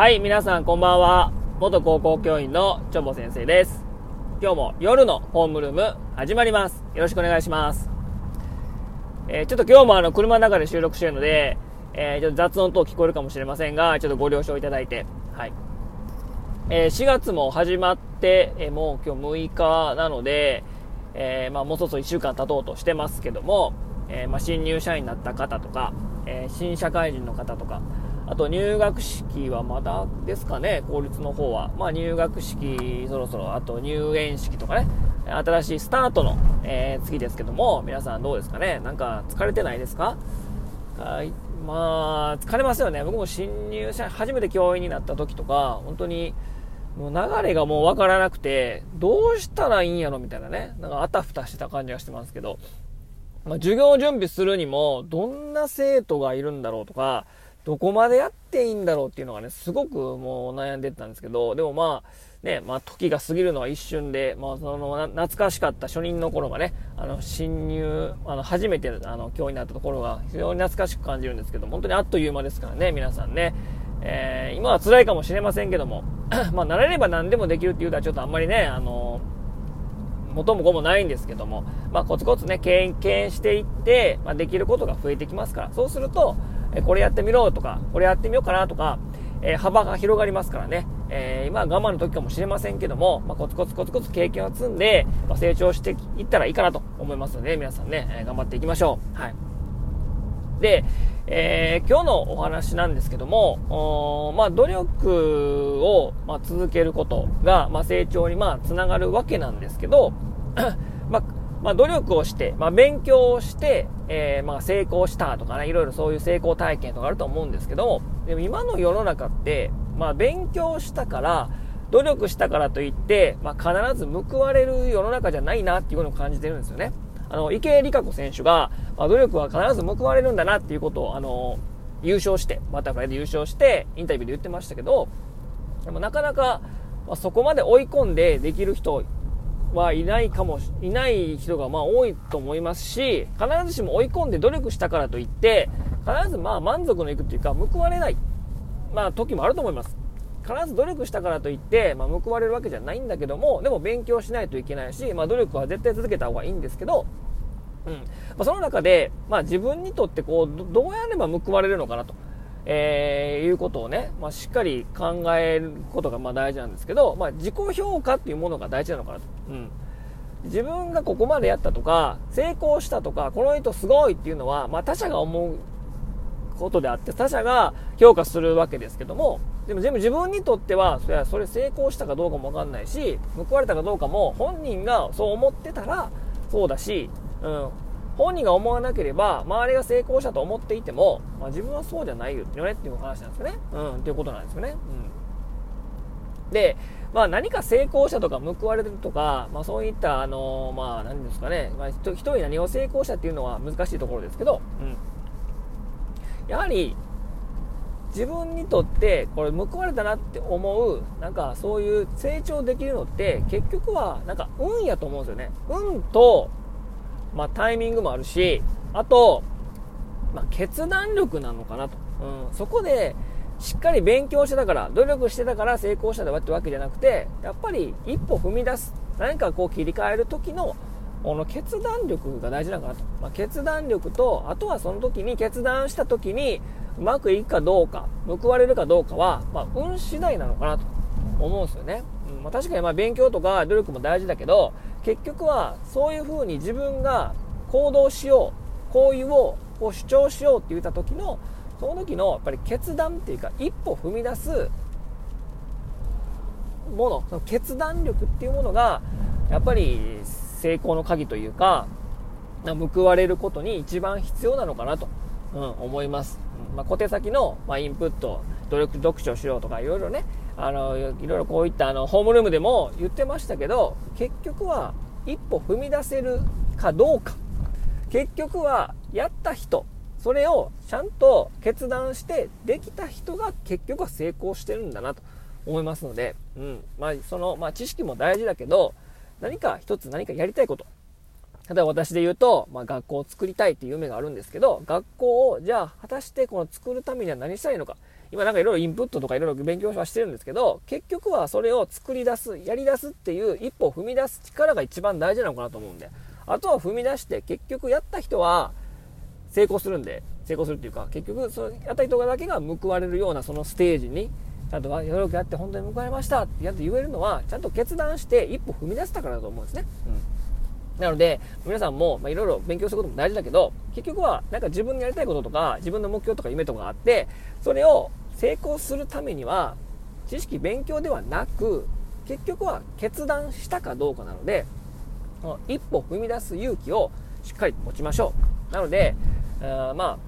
はい、皆さんこんばんは。元高校教員のチョボ先生です。今日も夜のホームルーム始まります。よろしくお願いします。えーちょっと今日もあの車の中で収録してるので、えーちょっと雑音等聞こえるかもしれませんが、ちょっとご了承いただいて、はい。えー4月も始まって、えもう今日6日なので、えまあ、もうそろそろ1週間経とうとしてますけども、えまあ、新入社員になった方とか、え新社会人の方とか、あと入学式はまだですかね、公立の方は。まあ、入学式そろそろ、あと入園式とかね、新しいスタートの、えー次ですけども、皆さんどうですかね？なんか疲れてないですか？はい。まあ、疲れますよね。僕も新入社、初めて教員になった時とか、本当に、もう流れがもうわからなくて、どうしたらいいんやろみたいなね。なんかあたふたしてた感じがしてますけど、まあ、授業準備するにも、どんな生徒がいるんだろうとか、どこまでやっていいんだろうっていうのがね、すごくもう悩んでたんですけど、でもまあ、ね、まあ時が過ぎるのは一瞬で、まあその懐かしかった初任の頃がね、あの新入、あの初めてあの教員になったところが非常に懐かしく感じるんですけど、本当にあっという間ですからね、皆さんね。えー今は辛いかもしれませんけども、まあ慣れれば何でもできるっていうのはちょっとあんまりね、あの元も子もないんですけども、まあ、コツコツね、経験していって、まあ、できることが増えてきますから、そうすると、えこれやってみろとか、これやってみようかなとか、え幅が広がりますからね、えー今は我慢の時かもしれませんけども、まあ、コツコツコツコツ経験を積んで、まあ、成長していったらいいかなと思いますので、皆さんね、えー頑張っていきましょう。はい。で、えー今日のお話なんですけども、おーまあ、努力を、まあ、続けることが、まあ、成長に、まあ、つながるわけなんですけど、まあ、努力をして、まあ、勉強をして、えーまあ、成功したとかね、いろいろそういう成功体験とかあると思うんですけど、でも今の世の中って、まあ、勉強したから、努力したからといって、まあ、必ず報われる世の中じゃないなっていうのを感じてるんですよね。あの、池江璃花子選手が、まあ、努力は必ず報われるんだなっていうことを、あの、優勝して、バタフライで優勝して、インタビューで言ってましたけど、でもなかなか、まあ、そこまで追い込んでできる人はいないかもし、いない人がまあ多いと思いますし、必ずしも追い込んで努力したからといって、必ずまあ満足のいくっていうか、報われない、まあ時もあると思います。必ず努力したからといって、まあ、報われるわけじゃないんだけども、でも勉強しないといけないし、まあ努力は絶対続けた方がいいんですけど、うん。まあ、その中で、まあ自分にとってこう、どどうやれば報われるのかなと。えーいうことをね、まあ、しっかり考えることがまあ大事なんですけど、まあ、自己評価っていうものが大事なのかなと。うん。自分がここまでやったとか、成功したとか、この人すごいっていうのは、まあ、他者が思うことであって、他者が評価するわけですけども、でも全部自分にとっては、それはそれ成功したかどうかもわかんないし、報われたかどうかも、本人がそう思ってたら、そうだし、うん。本人が思わなければ、周りが成功したと思っていても、まあ、自分はそうじゃないよねっていう話なんですよね。うん、っていうことなんですよね。うん。で、まあ何か成功したとか報われてるとか、まあそういった、あのまあ何ですかね、まあ人一人何を成功したっていうのは難しいところですけど、うん。やはり、自分にとってこれ報われたなって思うなんかそういう成長できるのって結局はなんか運やと思うんですよね。運と、まあ、タイミングもあるしあと、まあ、決断力なのかなと、うん、そこでしっかり勉強してたから努力してたから成功したってわけじゃなくてやっぱり一歩踏み出す何かこう切り替える時のこの決断力が大事なのかなと、まあ、決断力とあとはその時に決断した時にうまくいくかどうか報われるかどうかは、まあ、運次第なのかなと。思うんですよね、うんまあ、確かにまあ勉強とか努力も大事だけど結局はそういう風に自分が行動しよう行為をこう主張しようって言った時のその時のやっぱり決断っていうか一歩踏み出すものその決断力っていうものがやっぱり成功の鍵というか報われることに一番必要なのかなと、うん、思います、まあ、小手先の、まあ、インプット努力読書しろとかいろいろねあのいろいろこういったあのホームルームでも言ってましたけど結局は一歩踏み出せるかどうか。結局はやった人それをちゃんと決断してできた人が結局は成功してるんだなと思いますので、うん。まあ、その、まあ、知識も大事だけど何か一つ何かやりたいこと。例えば私で言うと、まあ、学校を作りたいっていう夢があるんですけど学校をじゃあ果たしてこの作るためには何したいのか。今なんかいろいろインプットとかいろいろ勉強はしてるんですけど、結局はそれを作り出す、やり出すっていう一歩を踏み出す力が一番大事なのかなと思うんで、あとは踏み出して結局やった人は成功するんで、成功するっていうか、結局そのやった人だけが報われるようなそのステージに、ちゃんとよろくやって本当に報われましたってやって言えるのは、ちゃんと決断して一歩踏み出せたからだと思うんですね。うんなので、皆さんも、まいろいろ勉強することも大事だけど、結局は、なんか自分のやりたいこととか、自分の目標とか夢とかがあって、それを成功するためには、知識、勉強ではなく、結局は決断したかどうかなので、一歩踏み出す勇気をしっかり持ちましょう。なので、あま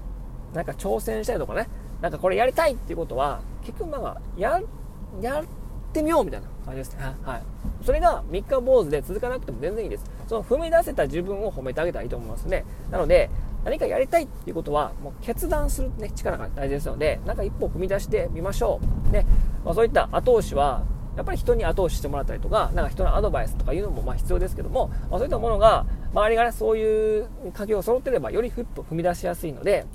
あ、なんか挑戦したりとかね、なんかこれやりたいっていうことは、結局まあ、や、やってみようみたいな感じですね。はい。それが3日坊主で続かなくても全然いいです。その踏み出せた自分を褒めてあげたらいいと思いますね。なので、何かやりたいっていうことは、もう決断する、ね、力が大事ですので、なんか一歩踏み出してみましょう。ね、まあ、そういった後押しは、やっぱり人に後押ししてもらったりとか、なんか人のアドバイスとかいうのもまあ必要ですけども、まあ、そういったものが、周りがね、そういう環境が揃ってれば、より一歩踏み出しやすいので、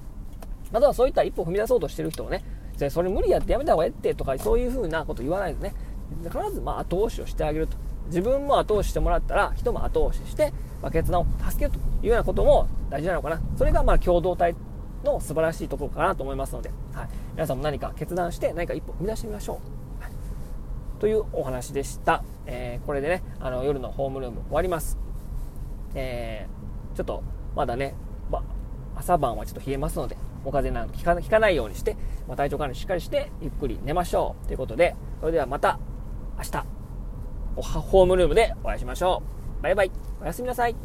まずはそういった一歩踏み出そうとしてる人をね、じゃそれ無理やってやめた方がええってとか、そういう風なこと言わないでね、必ずま後押しをしてあげると。自分も後押ししてもらったら、人も後押しして、まあ、決断を助けるというようなことも大事なのかな。それがまあ共同体の素晴らしいところかなと思いますので、はい、皆さんも何か決断して何か一歩踏み出してみましょう。というお話でした。えー、これでね、あの夜のホームルーム終わります。えー、ちょっとまだね、ま、朝晩はちょっと冷えますので、お風邪なんかひかないようにして、ま、体調管理しっかりしてゆっくり寝ましょうということで、それではまた明日、おホームルームでお会いしましょう。バイバイ。おやすみなさい。